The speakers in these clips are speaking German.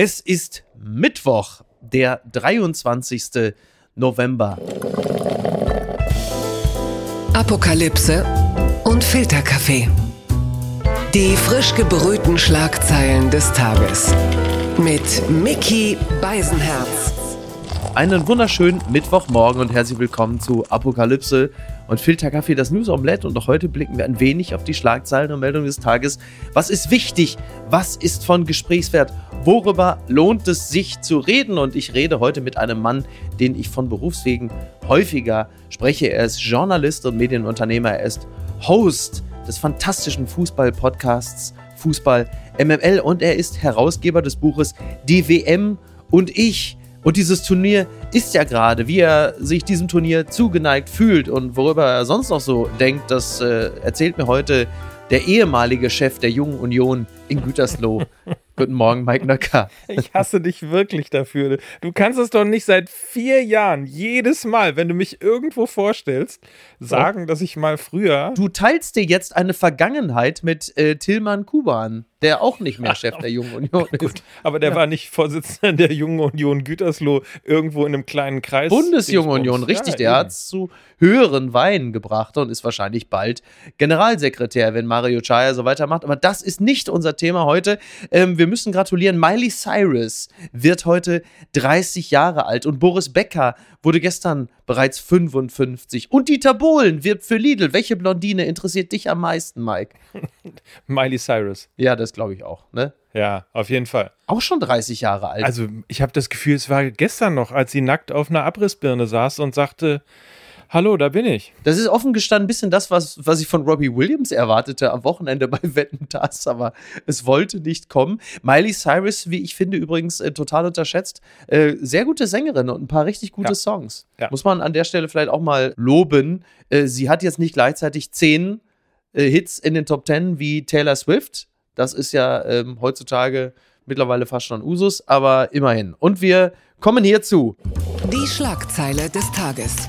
Es ist Mittwoch, der 23. November. Apokalypse und Filterkaffee. Die frisch gebrühten Schlagzeilen des Tages. Mit Mickey Beisenherz. Einen wunderschönen Mittwochmorgen und herzlich willkommen zu Apokalypse und Filterkaffee, das News Omelette. Und auch heute blicken wir ein wenig auf die Schlagzeilen und Meldungen des Tages. Was ist wichtig? Was ist von Gesprächswert? Worüber lohnt es sich zu reden? Und ich rede heute mit einem Mann, den ich von Berufswegen häufiger spreche. Er ist Journalist und Medienunternehmer. Er ist Host des fantastischen Fußball-Podcasts Fußball MML und er ist Herausgeber des Buches Die WM und ich und dieses Turnier ist ja gerade, wie er sich diesem Turnier zugeneigt fühlt und worüber er sonst noch so denkt, das äh, erzählt mir heute der ehemalige Chef der Jungen Union in Gütersloh. Guten Morgen, Mike Nöcker. Ich hasse dich wirklich dafür. Du kannst es doch nicht seit vier Jahren jedes Mal, wenn du mich irgendwo vorstellst, sagen, dass ich mal früher. Du teilst dir jetzt eine Vergangenheit mit äh, Tillmann Kuban, der auch nicht mehr Chef der Jungen Union ist. Gut, aber der ja. war nicht Vorsitzender der Jungen Union Gütersloh irgendwo in einem kleinen Kreis. Bundesjunge Union, richtig. Ja, der hat es zu höheren Weinen gebracht und ist wahrscheinlich bald Generalsekretär, wenn Mario Chaya so weitermacht. Aber das ist nicht unser Thema heute. Ähm, wir müssen gratulieren. Miley Cyrus wird heute 30 Jahre alt und Boris Becker wurde gestern bereits 55. Und Dieter Bohlen wirbt für Lidl. Welche Blondine interessiert dich am meisten, Mike? Miley Cyrus. Ja, das glaube ich auch, ne? Ja, auf jeden Fall. Auch schon 30 Jahre alt. Also, ich habe das Gefühl, es war gestern noch, als sie nackt auf einer Abrissbirne saß und sagte, Hallo, da bin ich. Das ist offen gestanden ein bisschen das, was, was ich von Robbie Williams erwartete am Wochenende bei Wetten Das, aber es wollte nicht kommen. Miley Cyrus, wie ich finde, übrigens äh, total unterschätzt. Äh, sehr gute Sängerin und ein paar richtig gute ja. Songs. Ja. Muss man an der Stelle vielleicht auch mal loben. Äh, sie hat jetzt nicht gleichzeitig zehn äh, Hits in den Top Ten wie Taylor Swift. Das ist ja ähm, heutzutage mittlerweile fast schon Usus, aber immerhin. Und wir kommen hierzu. Die Schlagzeile des Tages.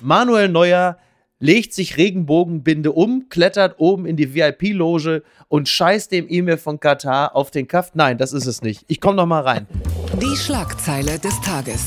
Manuel Neuer legt sich Regenbogenbinde um, klettert oben in die VIP-Loge und scheißt dem E-Mail von Katar auf den Kaft. Nein, das ist es nicht. Ich komme noch mal rein. Die Schlagzeile des Tages.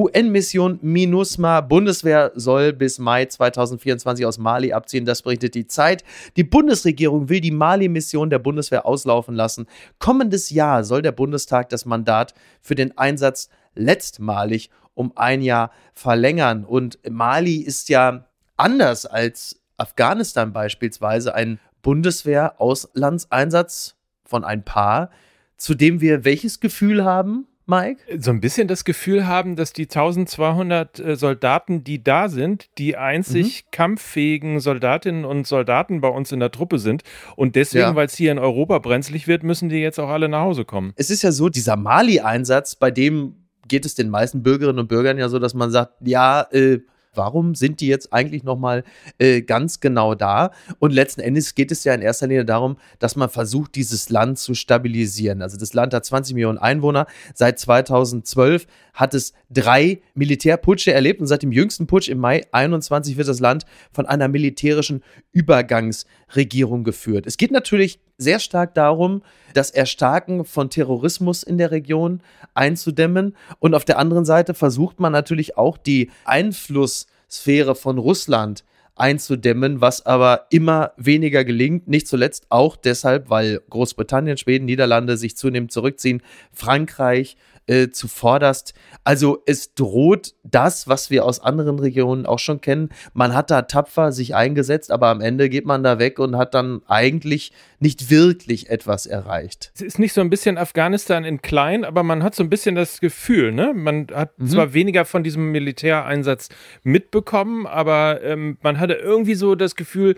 UN-Mission MINUSMA. Bundeswehr soll bis Mai 2024 aus Mali abziehen. Das berichtet die Zeit. Die Bundesregierung will die Mali-Mission der Bundeswehr auslaufen lassen. Kommendes Jahr soll der Bundestag das Mandat für den Einsatz letztmalig um ein Jahr verlängern. Und Mali ist ja anders als Afghanistan beispielsweise ein Bundeswehr-Auslandseinsatz von ein paar, zu dem wir welches Gefühl haben? Mike? So ein bisschen das Gefühl haben, dass die 1200 äh, Soldaten, die da sind, die einzig mhm. kampffähigen Soldatinnen und Soldaten bei uns in der Truppe sind. Und deswegen, ja. weil es hier in Europa brenzlig wird, müssen die jetzt auch alle nach Hause kommen. Es ist ja so, dieser Mali-Einsatz, bei dem geht es den meisten Bürgerinnen und Bürgern ja so, dass man sagt, ja, äh, warum sind die jetzt eigentlich nochmal äh, ganz genau da? Und letzten Endes geht es ja in erster Linie darum, dass man versucht, dieses Land zu stabilisieren. Also das Land hat 20 Millionen Einwohner. Seit 2012 hat es drei Militärputsche erlebt und seit dem jüngsten Putsch im Mai 21 wird das Land von einer militärischen Übergangsregierung geführt. Es geht natürlich sehr stark darum, das Erstarken von Terrorismus in der Region einzudämmen. Und auf der anderen Seite versucht man natürlich auch die Einflusssphäre von Russland einzudämmen, was aber immer weniger gelingt. Nicht zuletzt auch deshalb, weil Großbritannien, Schweden, Niederlande sich zunehmend zurückziehen, Frankreich äh, zuvorderst. Also es droht das, was wir aus anderen Regionen auch schon kennen. Man hat da tapfer sich eingesetzt, aber am Ende geht man da weg und hat dann eigentlich nicht wirklich etwas erreicht. Es ist nicht so ein bisschen Afghanistan in klein, aber man hat so ein bisschen das Gefühl, ne? Man hat mhm. zwar weniger von diesem Militäreinsatz mitbekommen, aber ähm, man hatte irgendwie so das Gefühl,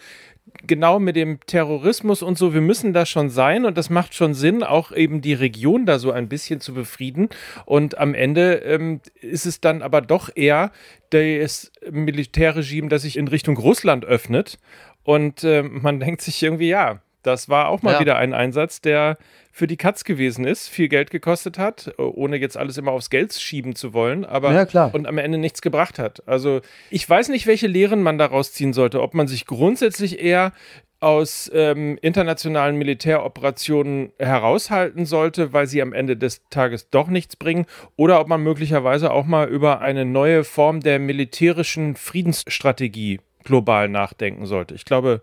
genau mit dem Terrorismus und so, wir müssen da schon sein und das macht schon Sinn, auch eben die Region da so ein bisschen zu befrieden. Und am Ende ähm, ist es dann aber doch eher das Militärregime, das sich in Richtung Russland öffnet. Und äh, man denkt sich irgendwie, ja, das war auch mal ja. wieder ein Einsatz, der für die Katz gewesen ist, viel Geld gekostet hat, ohne jetzt alles immer aufs Geld schieben zu wollen, aber ja, klar. und am Ende nichts gebracht hat. Also ich weiß nicht, welche Lehren man daraus ziehen sollte, ob man sich grundsätzlich eher aus ähm, internationalen Militäroperationen heraushalten sollte, weil sie am Ende des Tages doch nichts bringen, oder ob man möglicherweise auch mal über eine neue Form der militärischen Friedensstrategie global nachdenken sollte. Ich glaube,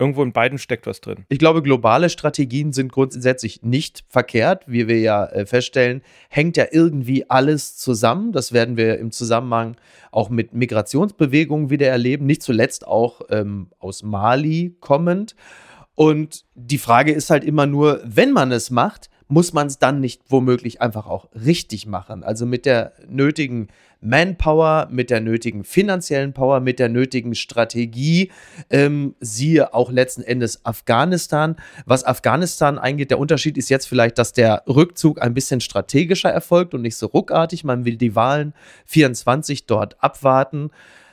Irgendwo in beiden steckt was drin. Ich glaube, globale Strategien sind grundsätzlich nicht verkehrt. Wie wir ja äh, feststellen, hängt ja irgendwie alles zusammen. Das werden wir im Zusammenhang auch mit Migrationsbewegungen wieder erleben. Nicht zuletzt auch ähm, aus Mali kommend. Und die Frage ist halt immer nur, wenn man es macht, muss man es dann nicht womöglich einfach auch richtig machen? Also mit der nötigen Manpower, mit der nötigen finanziellen Power, mit der nötigen Strategie. Ähm, siehe auch letzten Endes Afghanistan. Was Afghanistan eingeht, der Unterschied ist jetzt vielleicht, dass der Rückzug ein bisschen strategischer erfolgt und nicht so ruckartig. Man will die Wahlen 24 dort abwarten.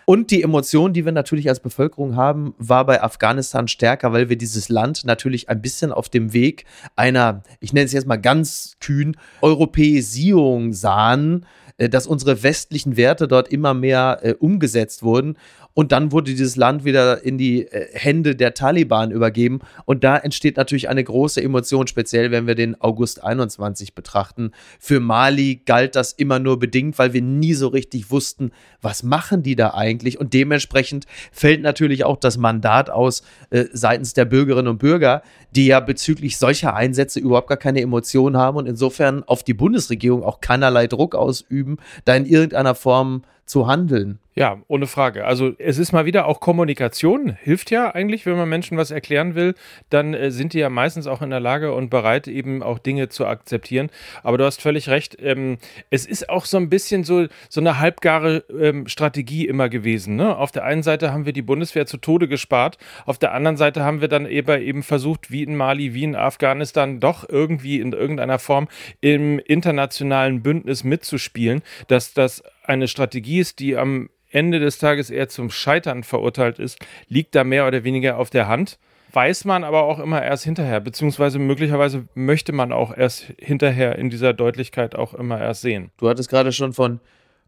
Und die Emotion, die wir natürlich als Bevölkerung haben, war bei Afghanistan stärker, weil wir dieses Land natürlich ein bisschen auf dem Weg einer, ich nenne es jetzt mal ganz kühn, Europäisierung sahen äh, dass unsere westlichen Werte dort immer mehr äh, umgesetzt wurden. Und dann wurde dieses Land wieder in die äh, Hände der Taliban übergeben. Und da entsteht natürlich eine große Emotion, speziell wenn wir den August 21 betrachten. Für Mali galt das immer nur bedingt, weil wir nie so richtig wussten, was machen die da eigentlich. Und dementsprechend fällt natürlich auch das Mandat aus äh, seitens der Bürgerinnen und Bürger, die ja bezüglich solcher Einsätze überhaupt gar keine Emotionen haben und insofern auf die Bundesregierung auch keinerlei Druck ausüben, da in irgendeiner Form zu handeln. Ja, ohne Frage. Also es ist mal wieder auch Kommunikation, hilft ja eigentlich, wenn man Menschen was erklären will, dann äh, sind die ja meistens auch in der Lage und bereit, eben auch Dinge zu akzeptieren. Aber du hast völlig recht, ähm, es ist auch so ein bisschen so, so eine halbgare ähm, Strategie immer gewesen. Ne? Auf der einen Seite haben wir die Bundeswehr zu Tode gespart, auf der anderen Seite haben wir dann eben, eben versucht, wie in Mali, wie in Afghanistan, doch irgendwie in irgendeiner Form im internationalen Bündnis mitzuspielen, dass das eine Strategie ist, die am Ende des Tages eher zum Scheitern verurteilt ist, liegt da mehr oder weniger auf der Hand. Weiß man aber auch immer erst hinterher, beziehungsweise möglicherweise möchte man auch erst hinterher in dieser Deutlichkeit auch immer erst sehen. Du hattest gerade schon von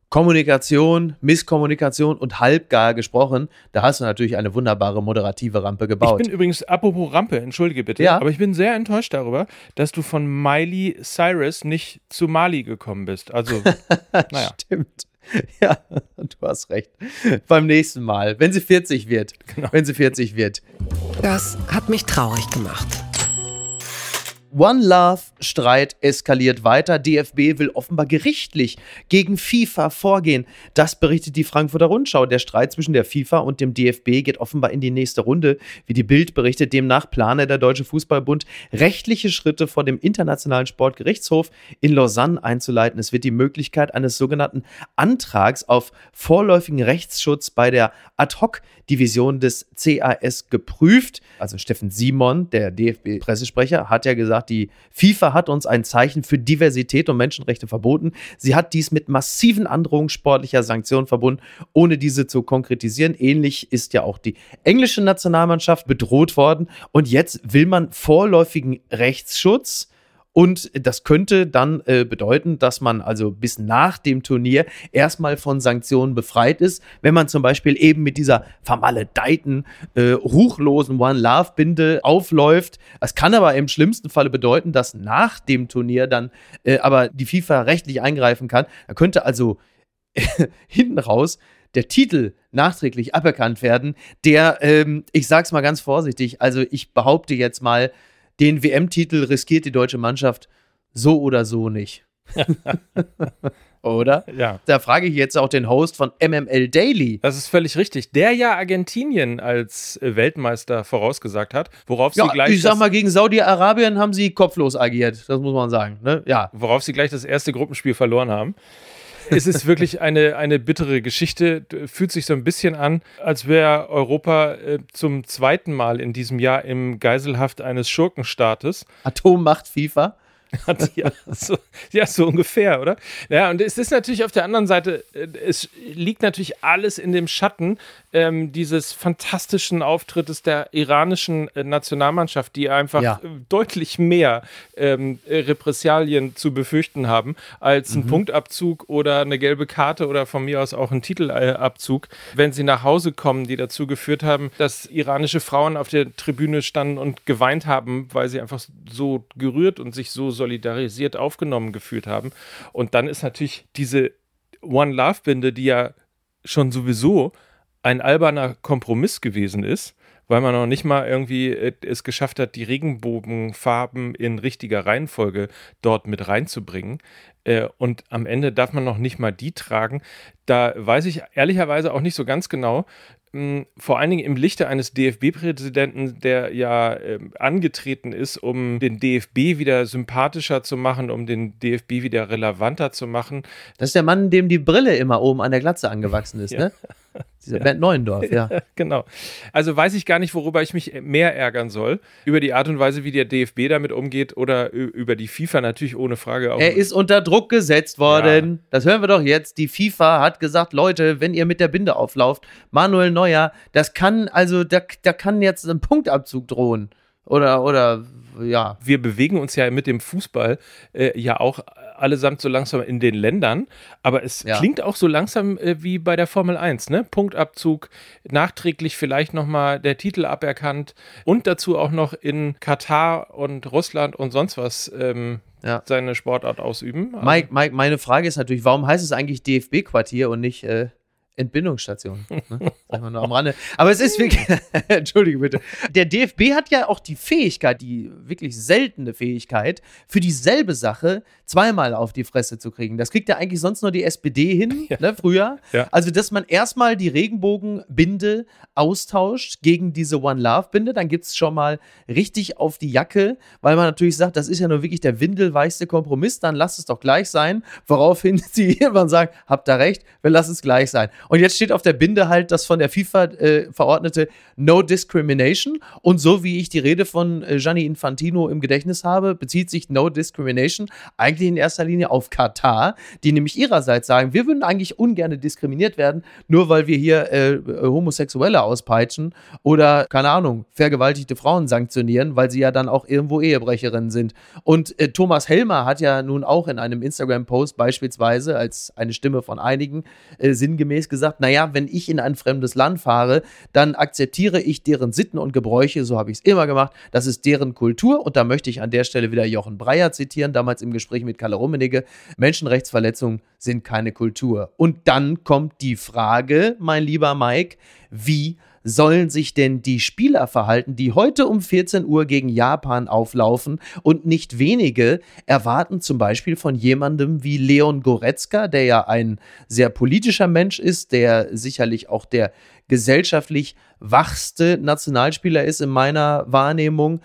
Kommunikation, Misskommunikation und halbgar gesprochen. Da hast du natürlich eine wunderbare moderative Rampe gebaut. Ich bin übrigens, apropos Rampe, entschuldige bitte, ja. aber ich bin sehr enttäuscht darüber, dass du von Miley Cyrus nicht zu Mali gekommen bist. Also, naja. Stimmt. Ja, du hast recht. Beim nächsten Mal, wenn sie 40 wird. Genau. Wenn sie 40 wird. Das hat mich traurig gemacht. One Love Streit eskaliert weiter. DFB will offenbar gerichtlich gegen FIFA vorgehen. Das berichtet die Frankfurter Rundschau. Der Streit zwischen der FIFA und dem DFB geht offenbar in die nächste Runde. Wie die Bild berichtet, demnach plane der Deutsche Fußballbund rechtliche Schritte vor dem Internationalen Sportgerichtshof in Lausanne einzuleiten. Es wird die Möglichkeit eines sogenannten Antrags auf vorläufigen Rechtsschutz bei der Ad-Hoc-Division des CAS geprüft. Also Steffen Simon, der DFB-Pressesprecher, hat ja gesagt, die FIFA hat uns ein Zeichen für Diversität und Menschenrechte verboten. Sie hat dies mit massiven Androhungen sportlicher Sanktionen verbunden, ohne diese zu konkretisieren. Ähnlich ist ja auch die englische Nationalmannschaft bedroht worden. Und jetzt will man vorläufigen Rechtsschutz und das könnte dann äh, bedeuten, dass man also bis nach dem Turnier erstmal von Sanktionen befreit ist, wenn man zum Beispiel eben mit dieser vermaledeiten, äh, ruchlosen One Love Binde aufläuft. Es kann aber im schlimmsten Falle bedeuten, dass nach dem Turnier dann äh, aber die FIFA rechtlich eingreifen kann. Da könnte also hinten raus der Titel nachträglich aberkannt werden, der, ähm, ich sag's mal ganz vorsichtig, also ich behaupte jetzt mal, den WM-Titel riskiert die deutsche Mannschaft so oder so nicht. oder? Ja. Da frage ich jetzt auch den Host von MML Daily. Das ist völlig richtig. Der ja Argentinien als Weltmeister vorausgesagt hat, worauf ja, sie gleich. Ich sag mal, gegen Saudi-Arabien haben sie kopflos agiert. Das muss man sagen. Ne? Ja. Worauf sie gleich das erste Gruppenspiel verloren haben es ist wirklich eine, eine bittere Geschichte. Fühlt sich so ein bisschen an, als wäre Europa äh, zum zweiten Mal in diesem Jahr im Geiselhaft eines Schurkenstaates. Atommacht FIFA. ja, so, ja, so ungefähr, oder? Ja, und es ist natürlich auf der anderen Seite, äh, es liegt natürlich alles in dem Schatten ähm, dieses fantastischen Auftrittes der iranischen äh, Nationalmannschaft, die einfach Ja. äh, deutlich mehr ähm, äh, Repressalien zu befürchten haben als ein Punktabzug oder eine gelbe Karte oder von mir aus auch ein Titelabzug, wenn sie nach Hause kommen, die dazu geführt haben, dass iranische Frauen auf der Tribüne standen und geweint haben, weil sie einfach so gerührt und sich so solidarisiert aufgenommen gefühlt haben. Und dann ist natürlich diese One Love Binde, die ja schon sowieso ein alberner Kompromiss gewesen ist, weil man noch nicht mal irgendwie äh, es geschafft hat, die Regenbogenfarben in richtiger Reihenfolge dort mit reinzubringen. Äh, und am Ende darf man noch nicht mal die tragen. Da weiß ich ehrlicherweise auch nicht so ganz genau, mh, vor allen Dingen im Lichte eines DFB-Präsidenten, der ja ähm, angetreten ist, um den DFB wieder sympathischer zu machen, um den DFB wieder relevanter zu machen. Das ist der Mann, dem die Brille immer oben an der Glatze angewachsen ist, Ja. ne? Dieser Bernd Neuendorf, ja. Genau. Also weiß ich gar nicht, worüber ich mich mehr ärgern soll. Über die Art und Weise, wie der DFB damit umgeht oder über die FIFA natürlich ohne Frage auch. Er ist unter Druck gesetzt worden. Das hören wir doch jetzt. Die FIFA hat gesagt, Leute, wenn ihr mit der Binde auflauft, Manuel Neuer, das kann, also, da, da kann jetzt ein Punktabzug drohen. Oder, oder, ja. wir bewegen uns ja mit dem Fußball äh, ja auch allesamt so langsam in den Ländern, aber es Ja. klingt auch so langsam äh, wie bei der Formel 1, ne? Punktabzug, nachträglich vielleicht nochmal der Titel aberkannt und dazu auch noch in Katar und Russland und sonst was ähm, Ja. seine Sportart ausüben. Mike, Mike, meine Frage ist natürlich, warum heißt es eigentlich DFB-Quartier und nicht äh, Entbindungsstation? Ne? Sagen wir nur am Rande. Aber es ist wirklich, entschuldige bitte. Der DFB hat ja auch die Fähigkeit, die wirklich seltene Fähigkeit, für dieselbe Sache zweimal auf die Fresse zu kriegen. Das kriegt ja eigentlich sonst nur die SPD hin, ne, früher. Ja. Also, dass man erstmal die Regenbogenbinde austauscht gegen diese One Love-Binde, dann gibt es schon mal richtig auf die Jacke, weil man natürlich sagt, das ist ja nur wirklich der windelweichste Kompromiss, dann lasst es doch gleich sein. Woraufhin sie irgendwann sagen, habt da recht, wir lassen es gleich sein. Und jetzt steht auf der Binde halt das von der FIFA äh, verordnete No Discrimination. Und so wie ich die Rede von äh, Gianni Infantino im Gedächtnis habe, bezieht sich No Discrimination eigentlich in erster Linie auf Katar, die nämlich ihrerseits sagen, wir würden eigentlich ungern diskriminiert werden, nur weil wir hier äh, Homosexuelle auspeitschen oder, keine Ahnung, vergewaltigte Frauen sanktionieren, weil sie ja dann auch irgendwo Ehebrecherinnen sind. Und äh, Thomas Helmer hat ja nun auch in einem Instagram-Post beispielsweise als eine Stimme von einigen äh, sinngemäß gesagt, naja, wenn ich in ein fremdes Land fahre, dann akzeptiere ich deren Sitten und Gebräuche, so habe ich es immer gemacht, das ist deren Kultur und da möchte ich an der Stelle wieder Jochen Breyer zitieren, damals im Gespräch mit Kalle Rummenigge, Menschenrechtsverletzungen sind keine Kultur. Und dann kommt die Frage, mein lieber Mike, wie sollen sich denn die Spieler verhalten, die heute um 14 Uhr gegen Japan auflaufen und nicht wenige erwarten zum Beispiel von jemandem wie Leon Goretzka, der ja ein sehr politischer Mensch ist, der sicherlich auch der gesellschaftlich wachste Nationalspieler ist in meiner Wahrnehmung.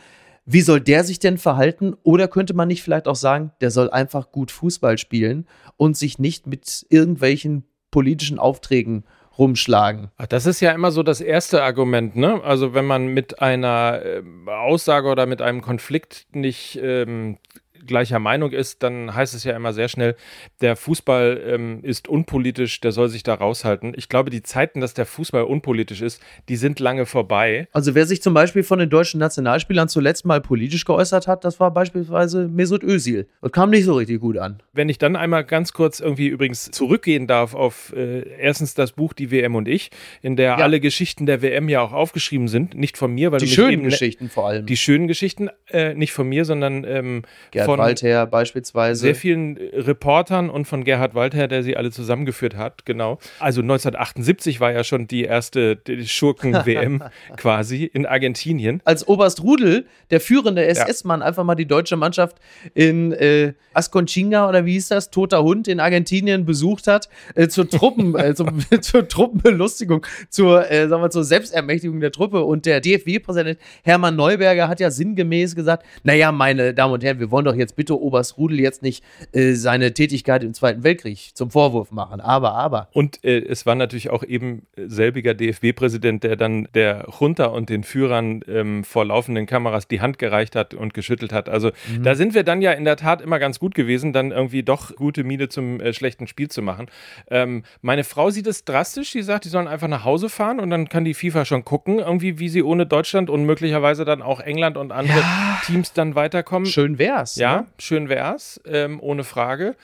Wie soll der sich denn verhalten? Oder könnte man nicht vielleicht auch sagen, der soll einfach gut Fußball spielen und sich nicht mit irgendwelchen politischen Aufträgen rumschlagen? Das ist ja immer so das erste Argument, ne? Also wenn man mit einer ähm, Aussage oder mit einem Konflikt nicht ähm, gleicher Meinung ist, dann heißt es ja immer sehr schnell, der Fußball ähm, ist unpolitisch, der soll sich da raushalten. Ich glaube, die Zeiten, dass der Fußball unpolitisch ist, die sind lange vorbei. Also wer sich zum Beispiel von den deutschen Nationalspielern zuletzt mal politisch geäußert hat, das war beispielsweise Mesut Özil. Und kam nicht so richtig gut an. Wenn ich dann einmal ganz kurz irgendwie übrigens zurückgehen darf auf äh, erstens das Buch Die WM und ich, in der Ja. alle Geschichten der WM ja auch aufgeschrieben sind, nicht von mir, weil Die schönen eben- Geschichten vor allem. Die schönen Geschichten, äh, nicht von mir, sondern ähm, Gerd von Waldherr beispielsweise. sehr vielen äh, Reportern und von Gerhard Walter, der sie alle zusammengeführt hat, genau. Also 1978 war ja schon die erste Schurken-WM quasi in Argentinien. als Oberst Rudel, der führende SS-Mann, einfach mal die deutsche Mannschaft in äh, Asconchinga oder wie hieß das, Toter Hund in Argentinien besucht hat, äh, zur Truppen, äh, zum, zur Truppenbelustigung, zur, äh, sagen wir, zur Selbstermächtigung der Truppe. Und der DFB-Präsident Hermann Neuberger hat ja sinngemäß gesagt, naja, meine Damen und Herren, wir wollen doch jetzt jetzt bitte Oberst Rudel jetzt nicht äh, seine Tätigkeit im Zweiten Weltkrieg zum Vorwurf machen. Aber, aber. Und äh, es war natürlich auch eben selbiger DFB-Präsident, der dann der Junta und den Führern ähm, vor laufenden Kameras die Hand gereicht hat und geschüttelt hat. Also mhm. da sind wir dann ja in der Tat immer ganz gut gewesen, dann irgendwie doch gute Miene zum äh, schlechten Spiel zu machen. Ähm, meine Frau sieht es drastisch. Sie sagt, die sollen einfach nach Hause fahren und dann kann die FIFA schon gucken, irgendwie, wie sie ohne Deutschland und möglicherweise dann auch England und andere ja. Teams dann weiterkommen. Schön wär's. Ja, ne? schön wär's, ähm, ohne Frage.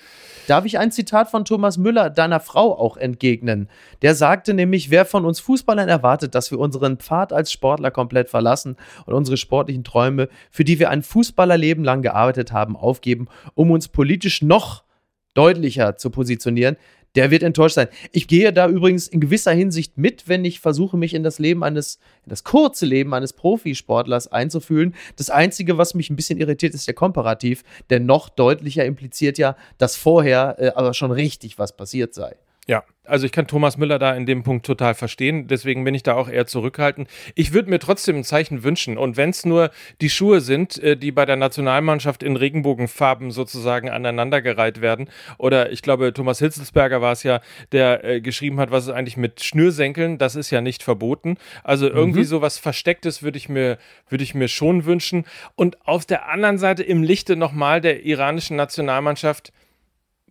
Darf ich ein Zitat von Thomas Müller, deiner Frau, auch entgegnen? Der sagte nämlich, wer von uns Fußballern erwartet, dass wir unseren Pfad als Sportler komplett verlassen und unsere sportlichen Träume, für die wir ein Fußballerleben lang gearbeitet haben, aufgeben, um uns politisch noch deutlicher zu positionieren, der wird enttäuscht sein. Ich gehe da übrigens in gewisser Hinsicht mit, wenn ich versuche, mich in das Leben eines, in das kurze Leben eines Profisportlers einzufühlen. Das Einzige, was mich ein bisschen irritiert, ist der Komparativ, der noch deutlicher impliziert ja, dass vorher äh, aber schon richtig was passiert sei. Ja, also ich kann Thomas Müller da in dem Punkt total verstehen. Deswegen bin ich da auch eher zurückhaltend. Ich würde mir trotzdem ein Zeichen wünschen. Und wenn es nur die Schuhe sind, äh, die bei der Nationalmannschaft in Regenbogenfarben sozusagen aneinandergereiht werden. Oder ich glaube, Thomas Hitzelsberger war es ja, der äh, geschrieben hat, was ist eigentlich mit Schnürsenkeln? Das ist ja nicht verboten. Also irgendwie mhm. sowas Verstecktes würde ich mir, würde ich mir schon wünschen. Und auf der anderen Seite im Lichte nochmal der iranischen Nationalmannschaft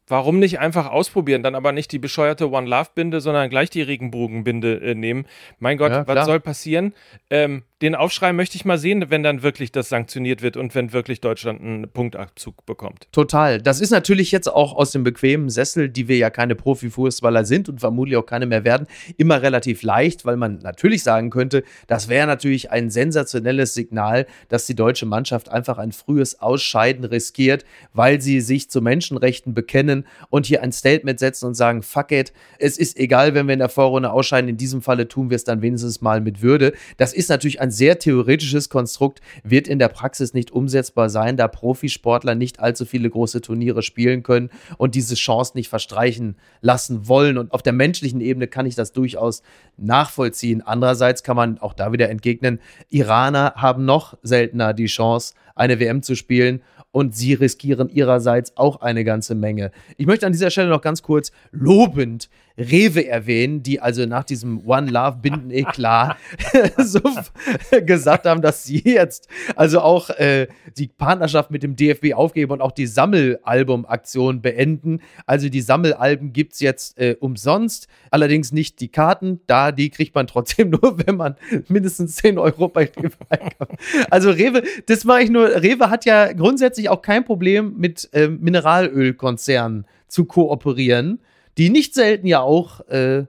Warum nicht einfach ausprobieren, dann aber nicht die bescheuerte One Love Binde, sondern gleich die Regenbogenbinde äh, nehmen? Mein Gott, ja, was soll passieren? Ähm, den Aufschrei möchte ich mal sehen, wenn dann wirklich das sanktioniert wird und wenn wirklich Deutschland einen Punktabzug bekommt. Total. Das ist natürlich jetzt auch aus dem bequemen Sessel, die wir ja keine Profifußballer sind und vermutlich auch keine mehr werden, immer relativ leicht, weil man natürlich sagen könnte, das wäre natürlich ein sensationelles Signal, dass die deutsche Mannschaft einfach ein frühes Ausscheiden riskiert, weil sie sich zu Menschenrechten bekennen und hier ein Statement setzen und sagen, fuck it, es ist egal, wenn wir in der Vorrunde ausscheiden, in diesem Falle tun wir es dann wenigstens mal mit Würde. Das ist natürlich ein ein sehr theoretisches Konstrukt, wird in der Praxis nicht umsetzbar sein, da Profisportler nicht allzu viele große Turniere spielen können und diese Chance nicht verstreichen lassen wollen. Und auf der menschlichen Ebene kann ich das durchaus nachvollziehen. Andererseits kann man auch da wieder entgegnen, Iraner haben noch seltener die Chance, eine WM zu spielen und sie riskieren ihrerseits auch eine ganze Menge. Ich möchte an dieser Stelle noch ganz kurz lobend Rewe erwähnen, die also nach diesem One Love Binden Eklat so gesagt haben, dass sie jetzt also auch äh, die Partnerschaft mit dem DFB aufgeben und auch die Sammelalbum-Aktion beenden. Also die Sammelalben gibt es jetzt äh, umsonst, allerdings nicht die Karten, da die kriegt man trotzdem nur, wenn man mindestens 10 Euro bei Rewe einkauft. Also Rewe, das mache ich nur, Rewe hat ja grundsätzlich auch kein Problem mit äh, Mineralölkonzernen zu kooperieren die nicht selten ja auch äh,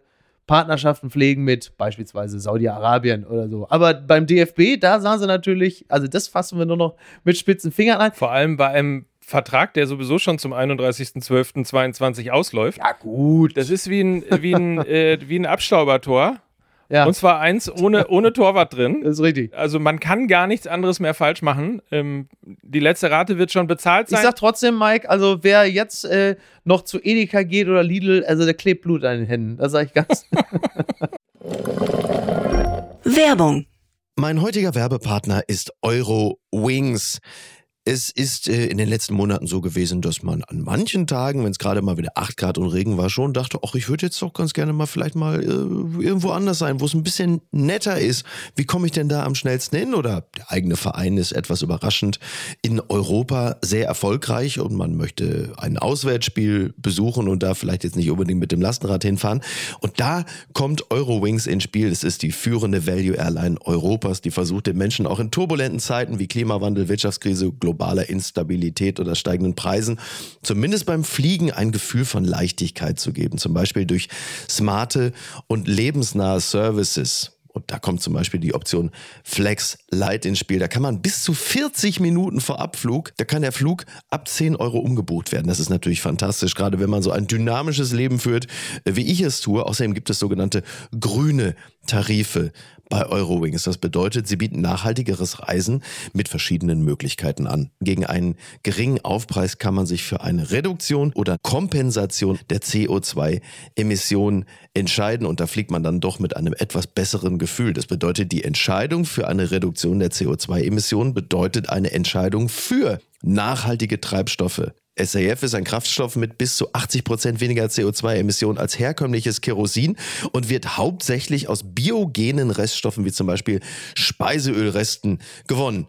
Partnerschaften pflegen mit beispielsweise Saudi-Arabien oder so. Aber beim DFB, da sahen sie natürlich, also das fassen wir nur noch mit spitzen Fingern an. Vor allem bei einem Vertrag, der sowieso schon zum 31.12.22 ausläuft. Ja, gut. Das ist wie ein, wie ein, äh, wie ein Abstaubertor. Ja. Und zwar eins ohne, ohne Torwart drin. Das ist richtig. Also man kann gar nichts anderes mehr falsch machen. Ähm, die letzte Rate wird schon bezahlt sein. Ich sag trotzdem, Mike, also wer jetzt äh, noch zu Edeka geht oder Lidl, also der klebt Blut an den Händen. Das sage ich ganz. Werbung. Mein heutiger Werbepartner ist Euro Wings. Es ist äh, in den letzten Monaten so gewesen, dass man an manchen Tagen, wenn es gerade mal wieder 8 Grad und Regen war, schon dachte, ach, ich würde jetzt doch ganz gerne mal vielleicht mal äh, irgendwo anders sein, wo es ein bisschen netter ist. Wie komme ich denn da am schnellsten hin? Oder der eigene Verein ist etwas überraschend in Europa sehr erfolgreich und man möchte ein Auswärtsspiel besuchen und da vielleicht jetzt nicht unbedingt mit dem Lastenrad hinfahren. Und da kommt Eurowings ins Spiel. Es ist die führende Value Airline Europas, die versucht den Menschen auch in turbulenten Zeiten wie Klimawandel, Wirtschaftskrise, globaler Instabilität oder steigenden Preisen zumindest beim Fliegen ein Gefühl von Leichtigkeit zu geben. Zum Beispiel durch smarte und lebensnahe Services. Und da kommt zum Beispiel die Option Flex Light ins Spiel. Da kann man bis zu 40 Minuten vor Abflug, da kann der Flug ab 10 Euro umgebucht werden. Das ist natürlich fantastisch, gerade wenn man so ein dynamisches Leben führt, wie ich es tue. Außerdem gibt es sogenannte grüne Tarife bei Eurowings. Das bedeutet, sie bieten nachhaltigeres Reisen mit verschiedenen Möglichkeiten an. Gegen einen geringen Aufpreis kann man sich für eine Reduktion oder Kompensation der CO2-Emissionen entscheiden und da fliegt man dann doch mit einem etwas besseren Gefühl. Das bedeutet, die Entscheidung für eine Reduktion der CO2-Emissionen bedeutet eine Entscheidung für nachhaltige Treibstoffe. SAF ist ein Kraftstoff mit bis zu 80 Prozent weniger CO2-Emissionen als herkömmliches Kerosin und wird hauptsächlich aus biogenen Reststoffen wie zum Beispiel Speiseölresten gewonnen.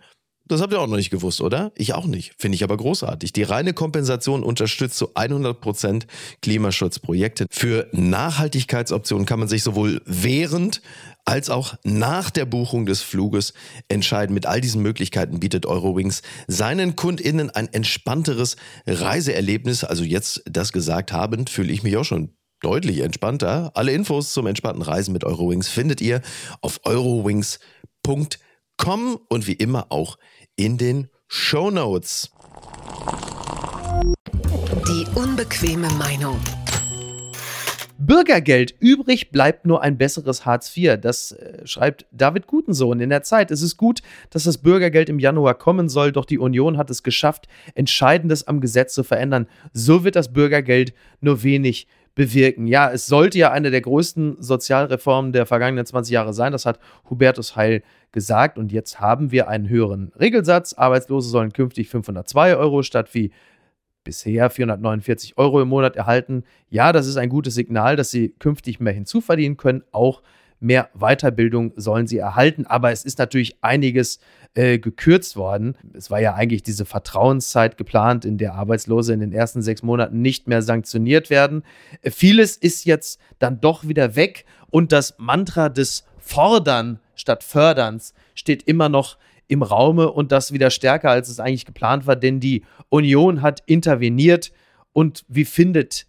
Das habt ihr auch noch nicht gewusst, oder? Ich auch nicht. Finde ich aber großartig. Die reine Kompensation unterstützt zu 100% Klimaschutzprojekte. Für Nachhaltigkeitsoptionen kann man sich sowohl während als auch nach der Buchung des Fluges entscheiden. Mit all diesen Möglichkeiten bietet Eurowings seinen KundInnen ein entspannteres Reiseerlebnis. Also jetzt das gesagt habend, fühle ich mich auch schon deutlich entspannter. Alle Infos zum entspannten Reisen mit Eurowings findet ihr auf eurowings.com und wie immer auch in den Show Notes. Die unbequeme Meinung. Bürgergeld. Übrig bleibt nur ein besseres Hartz IV. Das äh, schreibt David Gutensohn in der Zeit. Es ist gut, dass das Bürgergeld im Januar kommen soll, doch die Union hat es geschafft, Entscheidendes am Gesetz zu verändern. So wird das Bürgergeld nur wenig bewirken. Ja, es sollte ja eine der größten Sozialreformen der vergangenen 20 Jahre sein. Das hat Hubertus Heil gesagt. Und jetzt haben wir einen höheren Regelsatz. Arbeitslose sollen künftig 502 Euro statt wie bisher 449 Euro im Monat erhalten. Ja, das ist ein gutes Signal, dass sie künftig mehr hinzuverdienen können. Auch mehr Weiterbildung sollen sie erhalten. Aber es ist natürlich einiges äh, gekürzt worden. Es war ja eigentlich diese Vertrauenszeit geplant, in der Arbeitslose in den ersten sechs Monaten nicht mehr sanktioniert werden. Äh, vieles ist jetzt dann doch wieder weg und das Mantra des Fordern statt Förderns steht immer noch im Raume und das wieder stärker, als es eigentlich geplant war, denn die Union hat interveniert. Und wie findet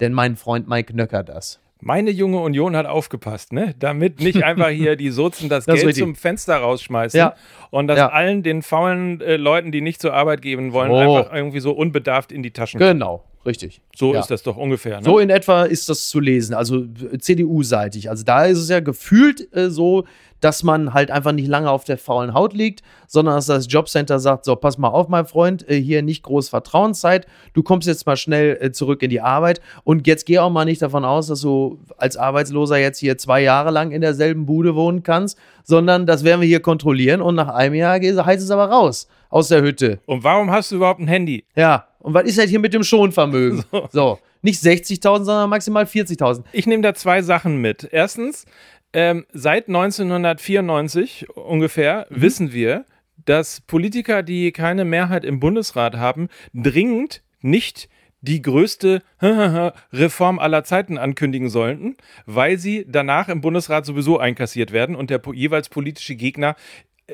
denn mein Freund Mike Nöcker das? Meine junge Union hat aufgepasst, ne? Damit nicht einfach hier die Sozen das, das Geld zum Fenster rausschmeißen ja. und das ja. allen den faulen äh, Leuten, die nicht zur Arbeit geben wollen, oh. einfach irgendwie so unbedarft in die Taschen Genau, richtig. So ja. ist das doch ungefähr. Ne? So in etwa ist das zu lesen, also CDU-seitig. Also da ist es ja gefühlt äh, so, dass man halt einfach nicht lange auf der faulen Haut liegt, sondern dass das Jobcenter sagt, so, pass mal auf, mein Freund, äh, hier nicht groß Vertrauenszeit, du kommst jetzt mal schnell äh, zurück in die Arbeit und jetzt geh auch mal nicht davon aus, dass du als Arbeitsloser jetzt hier zwei Jahre lang in derselben Bude wohnen kannst, sondern das werden wir hier kontrollieren und nach einem Jahr heißt es aber raus aus der Hütte. Und warum hast du überhaupt ein Handy? Ja, und was ist halt hier mit dem Schonvermögen? So. so. Nicht 60.000, sondern maximal 40.000. Ich nehme da zwei Sachen mit. Erstens, ähm, seit 1994 ungefähr mhm. wissen wir, dass Politiker, die keine Mehrheit im Bundesrat haben, dringend nicht die größte Reform aller Zeiten ankündigen sollten, weil sie danach im Bundesrat sowieso einkassiert werden und der jeweils politische Gegner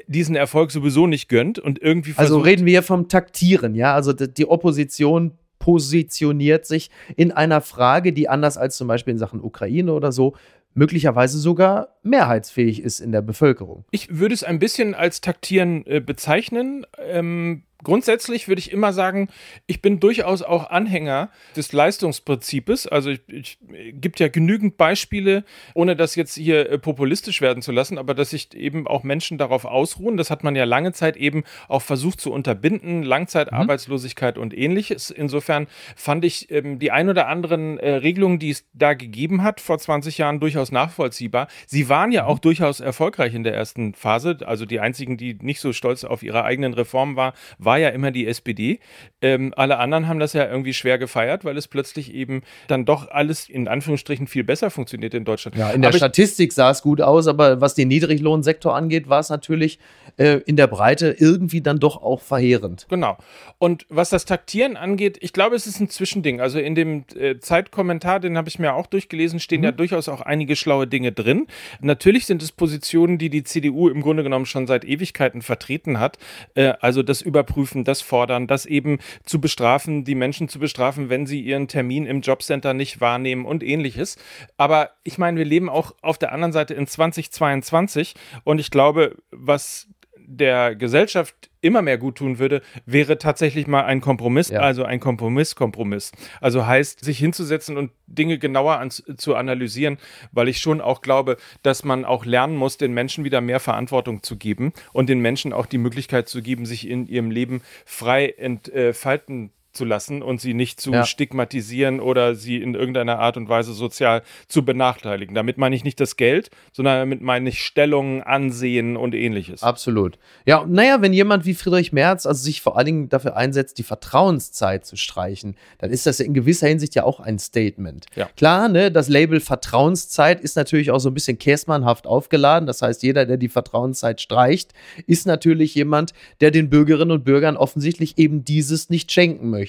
diesen Erfolg sowieso nicht gönnt und irgendwie also versucht. Also reden wir hier vom Taktieren, ja? Also die Opposition positioniert sich in einer Frage, die anders als zum Beispiel in Sachen Ukraine oder so möglicherweise sogar mehrheitsfähig ist in der Bevölkerung. Ich würde es ein bisschen als Taktieren äh, bezeichnen. Ähm, grundsätzlich würde ich immer sagen, ich bin durchaus auch Anhänger des Leistungsprinzips. Also ich, ich gibt ja genügend Beispiele, ohne das jetzt hier äh, populistisch werden zu lassen, aber dass sich eben auch Menschen darauf ausruhen. Das hat man ja lange Zeit eben auch versucht zu unterbinden, Langzeitarbeitslosigkeit mhm. und ähnliches. Insofern fand ich ähm, die ein oder anderen äh, Regelungen, die es da gegeben hat vor 20 Jahren, durchaus nachvollziehbar. Sie waren ja mhm. auch durchaus erfolgreich in der ersten Phase. Also die einzigen, die nicht so stolz auf ihre eigenen Reformen war, war ja immer die SPD. Ähm, alle anderen haben das ja irgendwie schwer gefeiert, weil es plötzlich eben dann doch alles in Anführungsstrichen viel besser funktioniert in Deutschland. Ja, in der aber Statistik sah es gut aus, aber was den Niedriglohnsektor angeht, war es natürlich äh, in der Breite irgendwie dann doch auch verheerend. Genau. Und was das Taktieren angeht, ich glaube, es ist ein Zwischending. Also in dem äh, Zeitkommentar, den habe ich mir auch durchgelesen, stehen mhm. ja durchaus auch einige schlaue Dinge drin. Natürlich sind es Positionen, die die CDU im Grunde genommen schon seit Ewigkeiten vertreten hat. Äh, also das Überprüfen überprüfen, das fordern, das eben zu bestrafen, die Menschen zu bestrafen, wenn sie ihren Termin im Jobcenter nicht wahrnehmen und ähnliches. Aber ich meine, wir leben auch auf der anderen Seite in 2022 und ich glaube, was der Gesellschaft immer mehr gut tun würde, wäre tatsächlich mal ein Kompromiss, ja. also ein Kompromiss-Kompromiss. Also heißt, sich hinzusetzen und Dinge genauer an, zu analysieren, weil ich schon auch glaube, dass man auch lernen muss, den Menschen wieder mehr Verantwortung zu geben und den Menschen auch die Möglichkeit zu geben, sich in ihrem Leben frei entfalten zu lassen und sie nicht zu Ja. stigmatisieren oder sie in irgendeiner Art und Weise sozial zu benachteiligen. Damit meine ich nicht das Geld, sondern damit meine ich Stellung, Ansehen und ähnliches. Absolut. Ja, naja, wenn jemand wie Friedrich Merz also sich vor allen Dingen dafür einsetzt, die Vertrauenszeit zu streichen, dann ist das in gewisser Hinsicht ja auch ein Statement. Ja. Klar, ne, das Label Vertrauenszeit ist natürlich auch so ein bisschen käsmannhaft aufgeladen. Das heißt, jeder, der die Vertrauenszeit streicht, ist natürlich jemand, der den Bürgerinnen und Bürgern offensichtlich eben dieses nicht schenken möchte.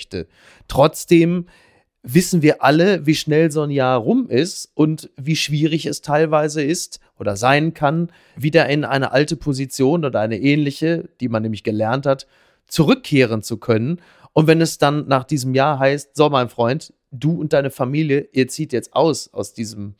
Trotzdem wissen wir alle, wie schnell so ein Jahr rum ist und wie schwierig es teilweise ist oder sein kann, wieder in eine alte Position oder eine ähnliche, die man nämlich gelernt hat, zurückkehren zu können. Und wenn es dann nach diesem Jahr heißt, so mein Freund, du und deine Familie, ihr zieht jetzt aus aus diesem,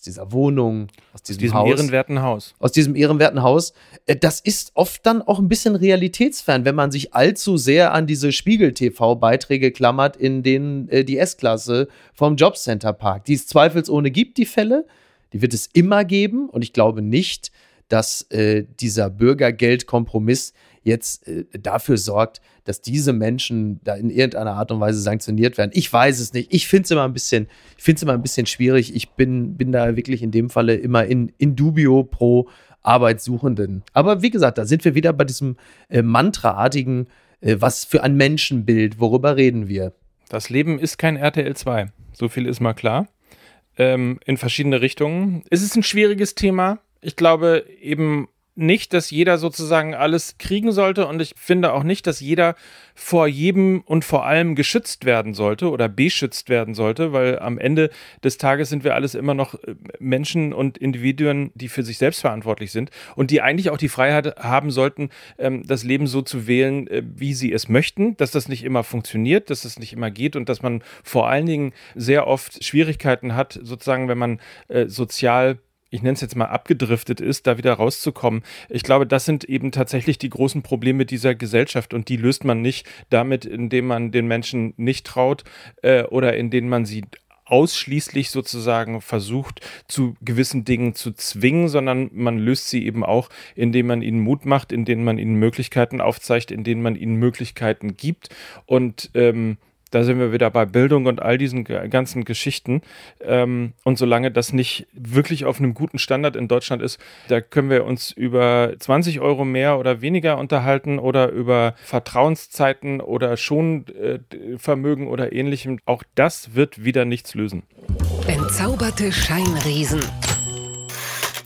aus dieser Wohnung, aus diesem, diesem Haus ehrenwerten Haus. aus diesem ehrenwerten Haus. Äh, Das ist oft dann auch ein bisschen realitätsfern, wenn man sich allzu sehr an diese Spiegel-TV-Beiträge klammert, in denen äh, die S-Klasse vom Jobcenter parkt. Die es zweifelsohne gibt, die Fälle. Die wird es immer geben. Und ich glaube nicht, dass äh, dieser Bürgergeldkompromiss jetzt äh, dafür sorgt, dass diese Menschen da in irgendeiner Art und Weise sanktioniert werden. Ich weiß es nicht. Ich finde es immer ein bisschen, ich finde es immer ein bisschen schwierig. Ich bin, bin da wirklich in dem Falle immer in, in dubio pro Arbeitssuchenden. Aber wie gesagt, da sind wir wieder bei diesem äh, Mantraartigen, äh, was für ein Menschenbild, worüber reden wir? Das Leben ist kein RTL 2. So viel ist mal klar. Ähm, in verschiedene Richtungen. Es ist ein schwieriges Thema. Ich glaube eben nicht, dass jeder sozusagen alles kriegen sollte und ich finde auch nicht, dass jeder vor jedem und vor allem geschützt werden sollte oder beschützt werden sollte, weil am Ende des Tages sind wir alles immer noch äh, Menschen und Individuen, die für sich selbst verantwortlich sind und die eigentlich auch die Freiheit haben sollten, ähm, das Leben so zu wählen, äh, wie sie es möchten, dass das nicht immer funktioniert, dass das nicht immer geht und dass man vor allen Dingen sehr oft Schwierigkeiten hat, sozusagen, wenn man äh, sozial ich nenne es jetzt mal abgedriftet ist, da wieder rauszukommen. Ich glaube, das sind eben tatsächlich die großen Probleme dieser Gesellschaft und die löst man nicht damit, indem man den Menschen nicht traut äh, oder indem man sie ausschließlich sozusagen versucht, zu gewissen Dingen zu zwingen, sondern man löst sie eben auch, indem man ihnen Mut macht, indem man ihnen Möglichkeiten aufzeigt, indem man ihnen Möglichkeiten gibt. Und ähm, da sind wir wieder bei Bildung und all diesen ganzen Geschichten. Ähm, und solange das nicht wirklich auf einem guten Standard in Deutschland ist, da können wir uns über 20 Euro mehr oder weniger unterhalten oder über Vertrauenszeiten oder Schonvermögen oder ähnlichem. Auch das wird wieder nichts lösen. Entzauberte Scheinriesen.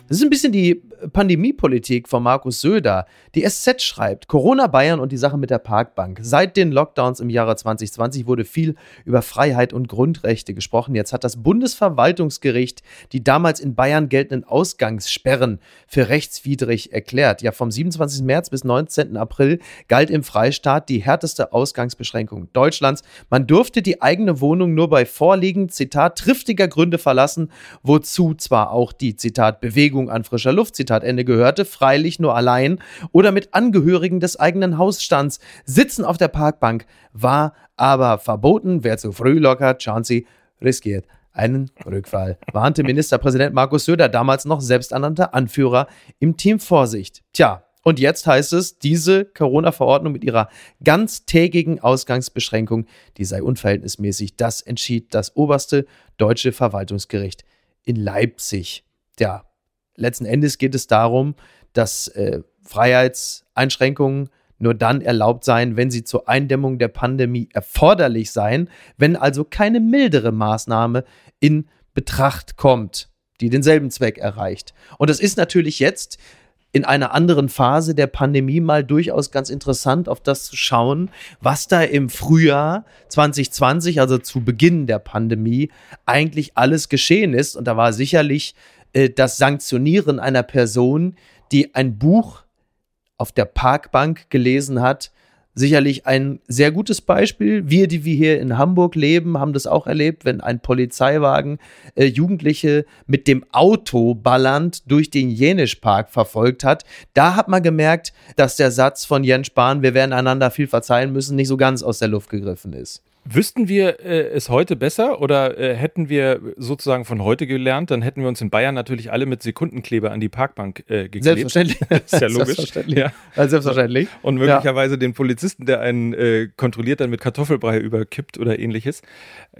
Das ist ein bisschen die Pandemiepolitik von Markus Söder. Die SZ schreibt, Corona Bayern und die Sache mit der Parkbank. Seit den Lockdowns im Jahre 2020 wurde viel über Freiheit und Grundrechte gesprochen. Jetzt hat das Bundesverwaltungsgericht die damals in Bayern geltenden Ausgangssperren für rechtswidrig erklärt. Ja, vom 27. März bis 19. April galt im Freistaat die härteste Ausgangsbeschränkung Deutschlands. Man durfte die eigene Wohnung nur bei Vorliegen, Zitat, triftiger Gründe verlassen, wozu zwar auch die, Zitat, Bewegung an frischer Luft, Zitat Ende gehörte, freilich nur allein oder mit Angehörigen des eigenen Hausstands. Sitzen auf der Parkbank war aber verboten. Wer zu früh lockert, Chauncey riskiert einen Rückfall, warnte Ministerpräsident Markus Söder, damals noch selbsternannter Anführer im Team Vorsicht. Tja, und jetzt heißt es, diese Corona-Verordnung mit ihrer ganztägigen Ausgangsbeschränkung, die sei unverhältnismäßig. Das entschied das oberste deutsche Verwaltungsgericht in Leipzig. Ja, letzten Endes geht es darum, dass äh, Freiheitseinschränkungen nur dann erlaubt seien, wenn sie zur Eindämmung der Pandemie erforderlich seien, wenn also keine mildere Maßnahme in Betracht kommt, die denselben Zweck erreicht. Und das ist natürlich jetzt in einer anderen Phase der Pandemie mal durchaus ganz interessant, auf das zu schauen, was da im Frühjahr 2020, also zu Beginn der Pandemie, eigentlich alles geschehen ist. Und da war sicherlich äh, das Sanktionieren einer Person, die ein Buch auf der Parkbank gelesen hat, sicherlich ein sehr gutes Beispiel. Wir, die wir hier in Hamburg leben, haben das auch erlebt, wenn ein Polizeiwagen äh, Jugendliche mit dem Auto ballernd durch den Jenischpark verfolgt hat. Da hat man gemerkt, dass der Satz von Jens Spahn, wir werden einander viel verzeihen müssen, nicht so ganz aus der Luft gegriffen ist. Wüssten wir äh, es heute besser oder äh, hätten wir sozusagen von heute gelernt, dann hätten wir uns in Bayern natürlich alle mit Sekundenkleber an die Parkbank äh, geklebt. Selbstverständlich. ist ja logisch. Selbstverständlich. Ja. Ja, selbstverständlich. Und möglicherweise den Polizisten, der einen äh, kontrolliert, dann mit Kartoffelbrei überkippt oder ähnliches.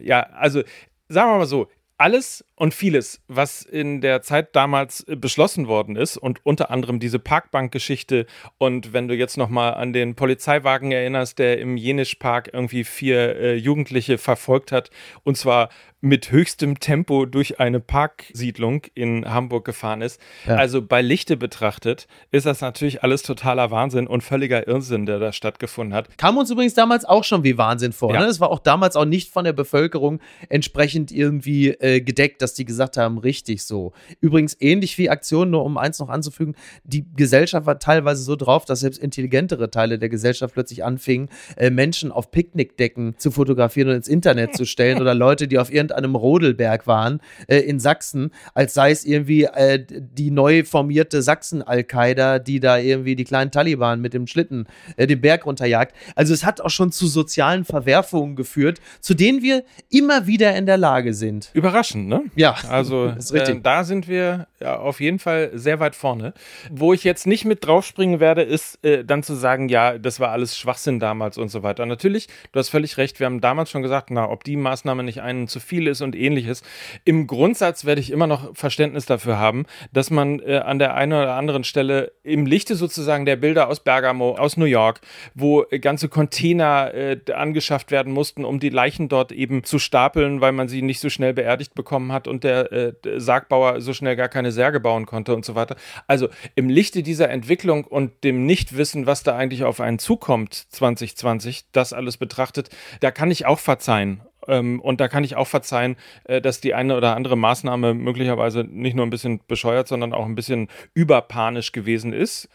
Ja, also sagen wir mal so, alles und vieles, was in der Zeit damals äh, beschlossen worden ist und unter anderem diese Parkbankgeschichte und wenn du jetzt noch mal an den Polizeiwagen erinnerst, der im Jenischpark irgendwie vier äh, Jugendliche verfolgt hat und zwar mit höchstem Tempo durch eine Parksiedlung in Hamburg gefahren ist. Ja. Also bei Lichte betrachtet ist das natürlich alles totaler Wahnsinn und völliger Irrsinn, der da stattgefunden hat. Kam uns übrigens damals auch schon wie Wahnsinn vor. Ja. Ne? Das war auch damals auch nicht von der Bevölkerung entsprechend irgendwie äh, gedeckt, dass die gesagt haben, richtig so. Übrigens ähnlich wie Aktionen, nur um eins noch anzufügen, die Gesellschaft war teilweise so drauf, dass selbst intelligentere Teile der Gesellschaft plötzlich anfingen, äh, Menschen auf Picknickdecken zu fotografieren und ins Internet zu stellen oder Leute, die auf irgendeinem Rodelberg waren äh, in Sachsen, als sei es irgendwie äh, die neu formierte Sachsen-Al-Qaida, die da irgendwie die kleinen Taliban mit dem Schlitten äh, den Berg runterjagt. Also es hat auch schon zu sozialen Verwerfungen geführt, zu denen wir immer wieder in der Lage sind. Überraschend, ne? Ja, Also das ist richtig. Äh, da sind wir ja, auf jeden Fall sehr weit vorne. Wo ich jetzt nicht mit draufspringen werde, ist äh, dann zu sagen, ja, das war alles Schwachsinn damals und so weiter. Natürlich, du hast völlig recht, wir haben damals schon gesagt, na, ob die Maßnahme nicht einen zu viel ist und ähnliches. Im Grundsatz werde ich immer noch Verständnis dafür haben, dass man äh, an der einen oder anderen Stelle im Lichte sozusagen der Bilder aus Bergamo, aus New York, wo ganze Container äh, angeschafft werden mussten, um die Leichen dort eben zu stapeln, weil man sie nicht so schnell beerdigt bekommen hat und der, äh, Sargbauer so schnell gar keine Särge bauen konnte und so weiter. Also im Lichte dieser Entwicklung und dem Nichtwissen, was da eigentlich auf einen zukommt 2020, das alles betrachtet, da kann ich auch verzeihen. Ähm, und da kann ich auch verzeihen, äh, dass die eine oder andere Maßnahme möglicherweise nicht nur ein bisschen bescheuert, sondern auch ein bisschen überpanisch gewesen ist.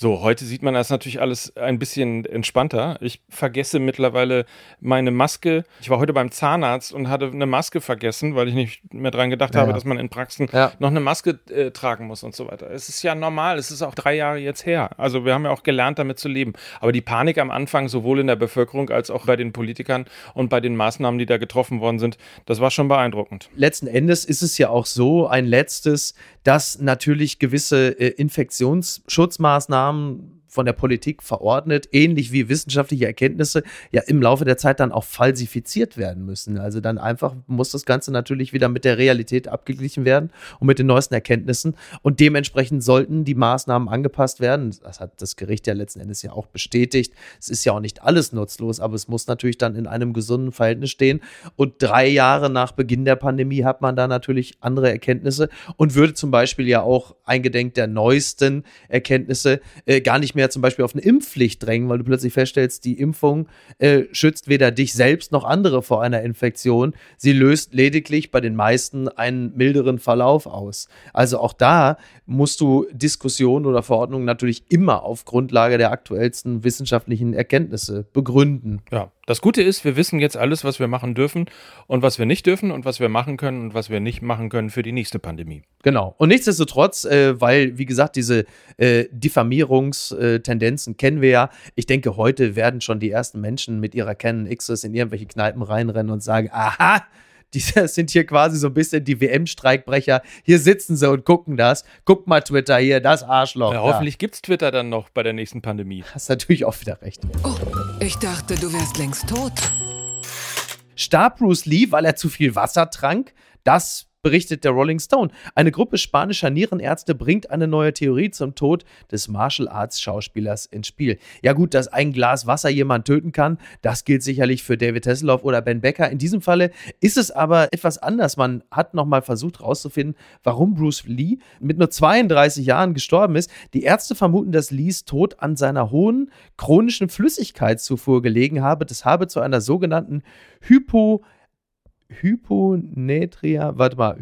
So, heute sieht man das natürlich alles ein bisschen entspannter. Ich vergesse mittlerweile meine Maske. Ich war heute beim Zahnarzt und hatte eine Maske vergessen, weil ich nicht mehr dran gedacht Ja, habe, ja. dass man in Praxen Ja. noch eine Maske äh, tragen muss und so weiter. Es ist ja normal, es ist auch drei Jahre jetzt her. Also wir haben ja auch gelernt, damit zu leben. Aber die Panik am Anfang, sowohl in der Bevölkerung als auch bei den Politikern und bei den Maßnahmen, die da getroffen worden sind, das war schon beeindruckend. letzten Endes ist es ja auch so, ein letztes, dass natürlich gewisse äh, Infektionsschutzmaßnahmen von der Politik verordnet, ähnlich wie wissenschaftliche Erkenntnisse, ja im Laufe der Zeit dann auch falsifiziert werden müssen. Also dann einfach muss das Ganze natürlich wieder mit der Realität abgeglichen werden und mit den neuesten Erkenntnissen. Und dementsprechend sollten die Maßnahmen angepasst werden. Das hat das Gericht ja letzten Endes ja auch bestätigt. Es ist ja auch nicht alles nutzlos, aber es muss natürlich dann in einem gesunden Verhältnis stehen. Und drei Jahre nach Beginn der Pandemie hat man da natürlich andere Erkenntnisse und würde zum Beispiel ja auch eingedenk der neuesten Erkenntnisse äh, gar nicht mehr zum Beispiel auf eine Impfpflicht drängen, weil du plötzlich feststellst, die Impfung äh, schützt weder dich selbst noch andere vor einer Infektion. Sie löst lediglich bei den meisten einen milderen Verlauf aus. Also auch da musst du Diskussionen oder Verordnungen natürlich immer auf Grundlage der aktuellsten wissenschaftlichen Erkenntnisse begründen. Ja, das Gute ist, wir wissen jetzt alles, was wir machen dürfen und was wir nicht dürfen und was wir machen können und was wir nicht machen können für die nächste Pandemie. Genau. Und nichtsdestotrotz, äh, weil, wie gesagt, diese äh, Diffamierungstendenzen kennen wir ja. Ich denke, heute werden schon die ersten Menschen mit ihrer Canon Xs in irgendwelche Kneipen reinrennen und sagen, aha, die sind hier quasi so ein bisschen die WM-Streikbrecher. Hier sitzen sie und gucken das. Guck mal Twitter hier, das Arschloch. Ja, hoffentlich gibt's Twitter dann noch bei der nächsten Pandemie. Ja, hast natürlich auch wieder recht. Oh, ich dachte, du wärst längst tot. Starb Bruce Lee, weil er zu viel Wasser trank? Das berichtet der Rolling Stone. Eine Gruppe spanischer Nierenärzte bringt eine neue Theorie zum Tod des Martial Arts Schauspielers ins Spiel. Ja gut, dass ein Glas Wasser jemand töten kann, das gilt sicherlich für David Hasselhoff oder Ben Becker. In diesem Falle ist es aber etwas anders. Man hat nochmal versucht herauszufinden, warum Bruce Lee mit nur 32 Jahren gestorben ist. Die Ärzte vermuten, dass Lees Tod an seiner hohen chronischen Flüssigkeitszufuhr gelegen habe. Das habe zu einer sogenannten Hypo Hyponatria, warte mal,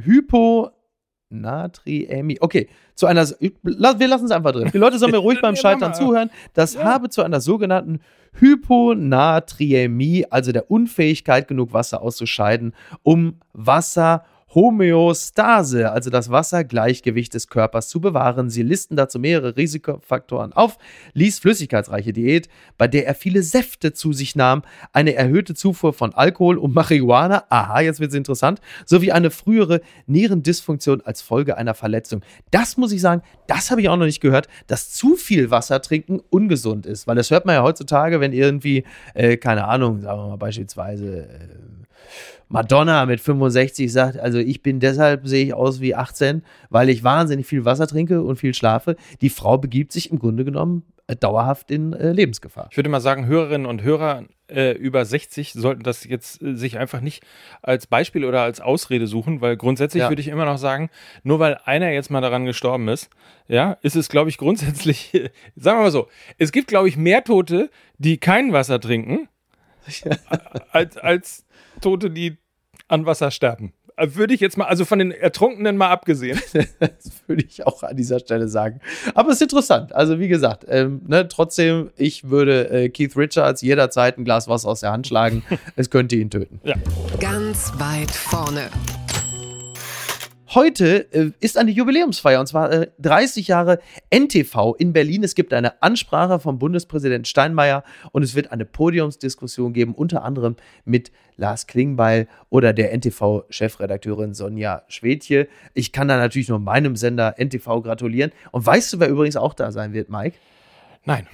Hyponatriämie. Okay, zu einer, wir lassen es einfach drin. Die Leute sollen mir ruhig beim Scheitern zuhören. Das Ja. habe zu einer sogenannten Hyponatriämie, also der Unfähigkeit, genug Wasser auszuscheiden, um Wasser Homöostase, also das Wassergleichgewicht des Körpers, zu bewahren. Sie listen dazu mehrere Risikofaktoren auf, ließ flüssigkeitsreiche Diät, bei der er viele Säfte zu sich nahm, eine erhöhte Zufuhr von Alkohol und Marihuana, aha, jetzt wird es interessant, sowie eine frühere Nierendysfunktion als Folge einer Verletzung. Das muss ich sagen, das habe ich auch noch nicht gehört, dass zu viel Wasser trinken ungesund ist, weil das hört man ja heutzutage, wenn irgendwie, äh, keine Ahnung, sagen wir mal beispielsweise, äh, Madonna mit 65 sagt, also ich bin deshalb, sehe ich aus wie 18, weil ich wahnsinnig viel Wasser trinke und viel schlafe. Die Frau begibt sich im Grunde genommen äh, dauerhaft in äh, Lebensgefahr. Ich würde mal sagen, Hörerinnen und Hörer äh, über 60 sollten das jetzt äh, sich einfach nicht als Beispiel oder als Ausrede suchen, weil grundsätzlich Ja. würde ich immer noch sagen, nur weil einer jetzt mal daran gestorben ist, ja, ist es, glaube ich, grundsätzlich, sagen wir mal so, es gibt, glaube ich, mehr Tote, die kein Wasser trinken, als, als Tote, die an Wasser sterben. Äh, Würde ich jetzt mal, also von den Ertrunkenen mal abgesehen. Das würde ich auch an dieser Stelle sagen. Aber es ist interessant. Also, wie gesagt, ähm, ne, trotzdem, ich würde äh, Keith Richards jederzeit ein Glas Wasser aus der Hand schlagen. es könnte ihn töten. Ganz weit vorne. Heute äh, ist eine Jubiläumsfeier und zwar äh, 30 Jahre NTV in Berlin. Es gibt eine Ansprache vom Bundespräsident Steinmeier und es wird eine Podiumsdiskussion geben, unter anderem mit Lars Klingbeil oder der NTV-Chefredakteurin Sonja Schwedje. Ich kann da natürlich nur meinem Sender NTV gratulieren. Und weißt du, wer übrigens auch da sein wird, Mike? Nein.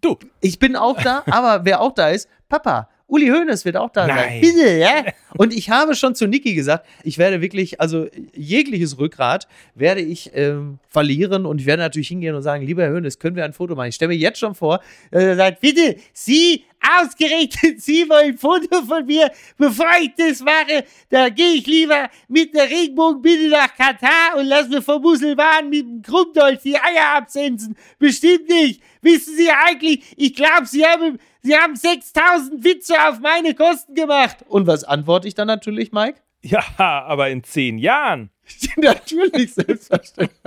Du. Ich bin auch da, aber wer auch da ist, Papa. Uli Hoeneß wird auch da sein. Nein. Bitte, ja? Und ich habe schon zu Niki gesagt, ich werde wirklich, also jegliches Rückgrat werde ich ähm, verlieren und ich werde natürlich hingehen und sagen, lieber Herr Hoeneß, können wir ein Foto machen? Ich stelle mir jetzt schon vor, dass er sagt, bitte, Sie, ausgerechnet Sie wollen ein Foto von mir, bevor ich das mache, da gehe ich lieber mit der Regenbogenbinde nach Katar und lass mir vom Muselmann mit dem Krummdolch die Eier absensen. Bestimmt nicht. Wissen Sie eigentlich, ich glaube, Sie haben, Sie haben 6000 Witze auf meine Kosten gemacht. Und was antworte ich dann natürlich, Mike? Ja, aber in zehn Jahren. natürlich, selbstverständlich.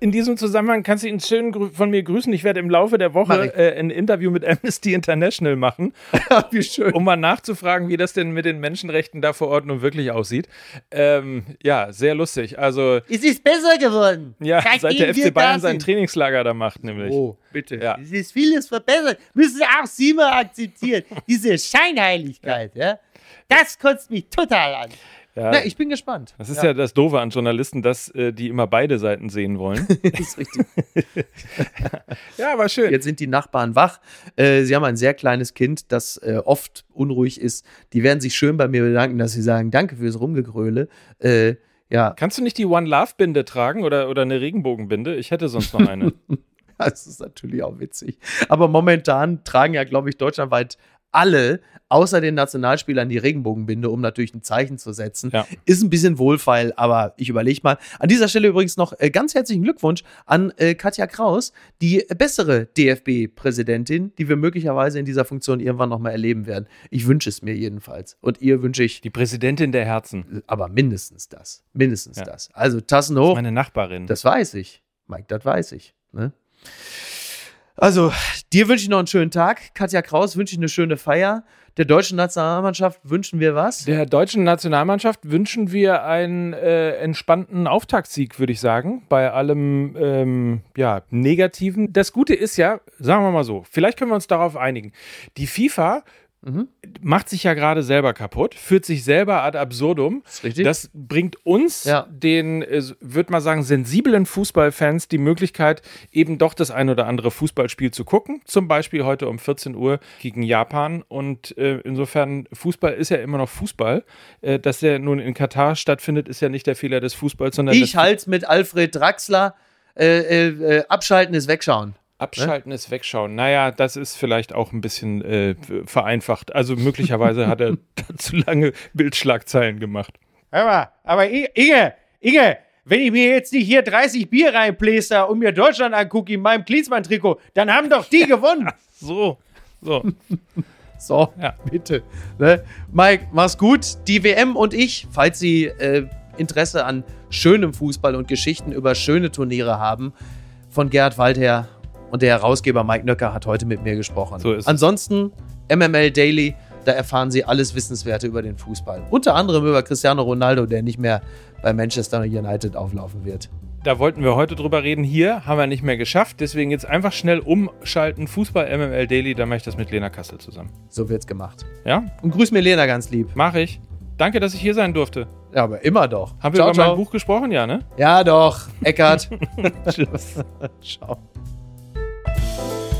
In diesem Zusammenhang kannst du ihn schön von mir grüßen. Ich werde im Laufe der Woche äh, ein Interview mit Amnesty International machen, Wie schön. um mal nachzufragen, wie das denn mit den Menschenrechten da vor Ort nun wirklich aussieht. Ähm, ja, sehr lustig. Also, Es ist besser geworden. ja, seit der FC Bayern sein. Trainingslager da macht, nämlich. Oh, bitte. Ja. Es ist vieles verbessert. Müssen auch Sie mal akzeptieren. Diese Scheinheiligkeit, ja. Das kotzt mich total an. Ja, Na, ich bin gespannt. das ist ja. das Doofe an Journalisten, dass äh, die immer beide Seiten sehen wollen. das ist richtig. ja, aber schön. Jetzt sind die Nachbarn wach. Äh, sie haben ein sehr kleines Kind, das äh, oft unruhig ist. Die werden sich schön bei mir bedanken, dass sie sagen, danke fürs Rumgegröle. Äh, ja, Kannst du nicht die One Love Binde tragen oder, oder eine Regenbogenbinde? Ich hätte sonst noch eine. das ist natürlich auch witzig. Aber momentan tragen ja, glaube ich, deutschlandweit alle, außer den Nationalspielern, die Regenbogenbinde, um natürlich ein Zeichen zu setzen. Ja. Ist ein bisschen wohlfeil, aber ich überlege mal. An dieser Stelle übrigens noch äh, ganz herzlichen Glückwunsch an äh, Katja Kraus, die bessere DFB-Präsidentin, die wir möglicherweise in dieser Funktion irgendwann noch mal erleben werden. Ich wünsche es mir jedenfalls. Und ihr wünsche ich Die Präsidentin der Herzen. aber mindestens das. Mindestens Ja. das. Also Tassen hoch. Meine Nachbarin. Das weiß ich. Mike, das weiß ich. Ne? Also, dir wünsche ich noch einen schönen Tag. Katja Kraus wünsche ich eine schöne Feier. Der deutschen Nationalmannschaft wünschen wir was? Der deutschen Nationalmannschaft wünschen wir einen äh, entspannten Auftaktsieg, würde ich sagen, bei allem ähm, ja, Negativen. Das Gute ist ja, sagen wir mal so, vielleicht können wir uns darauf einigen. Die FIFA Mhm. macht sich ja gerade selber kaputt, führt sich selber ad absurdum. ist richtig. Das bringt uns, Ja. den, äh, würde man sagen, sensiblen Fußballfans die Möglichkeit, eben doch das ein oder andere Fußballspiel zu gucken. Zum Beispiel heute um 14 Uhr gegen Japan. Und äh, insofern, Fußball ist ja immer noch Fußball. Äh, dass der nun in Katar stattfindet, ist ja nicht der Fehler des Fußballs, sondern ich halte mit Alfred Draxler. Äh, äh, äh, abschalten ist wegschauen. Abschalten ist wegschauen. Naja, das ist vielleicht auch ein bisschen äh, vereinfacht. Also möglicherweise hat er zu lange Bildschlagzeilen gemacht. Hör mal, aber I- Inge, Inge, wenn ich mir jetzt nicht hier 30 Bier reinpläster und mir Deutschland angucke in meinem Klinsmann-Trikot, dann haben doch die gewonnen. So, so. So, Ja. bitte. Ne? Mike, mach's gut. Die WM und ich, falls Sie äh, Interesse an schönem Fußball und Geschichten über schöne Turniere haben, von Gerhard Waldher und der Herausgeber Mike Nöcker hat heute mit mir gesprochen. So ist es. Ansonsten MML Daily Da erfahren Sie alles Wissenswerte über den Fußball. Unter anderem über Cristiano Ronaldo, der nicht mehr bei Manchester United auflaufen wird. Da wollten wir heute drüber reden. Hier haben wir nicht mehr geschafft. Deswegen jetzt einfach schnell umschalten. Fußball MML Daily. Da mache ich das mit Lena Kassel zusammen. So wird's gemacht. Ja? Und grüß mir Lena ganz lieb. Mache ich. Danke, dass ich hier sein durfte. Ja, aber immer doch. Haben wir ciao, über ciao. mein Buch gesprochen? Ja, ne? Ja, doch. Eckart. ciao.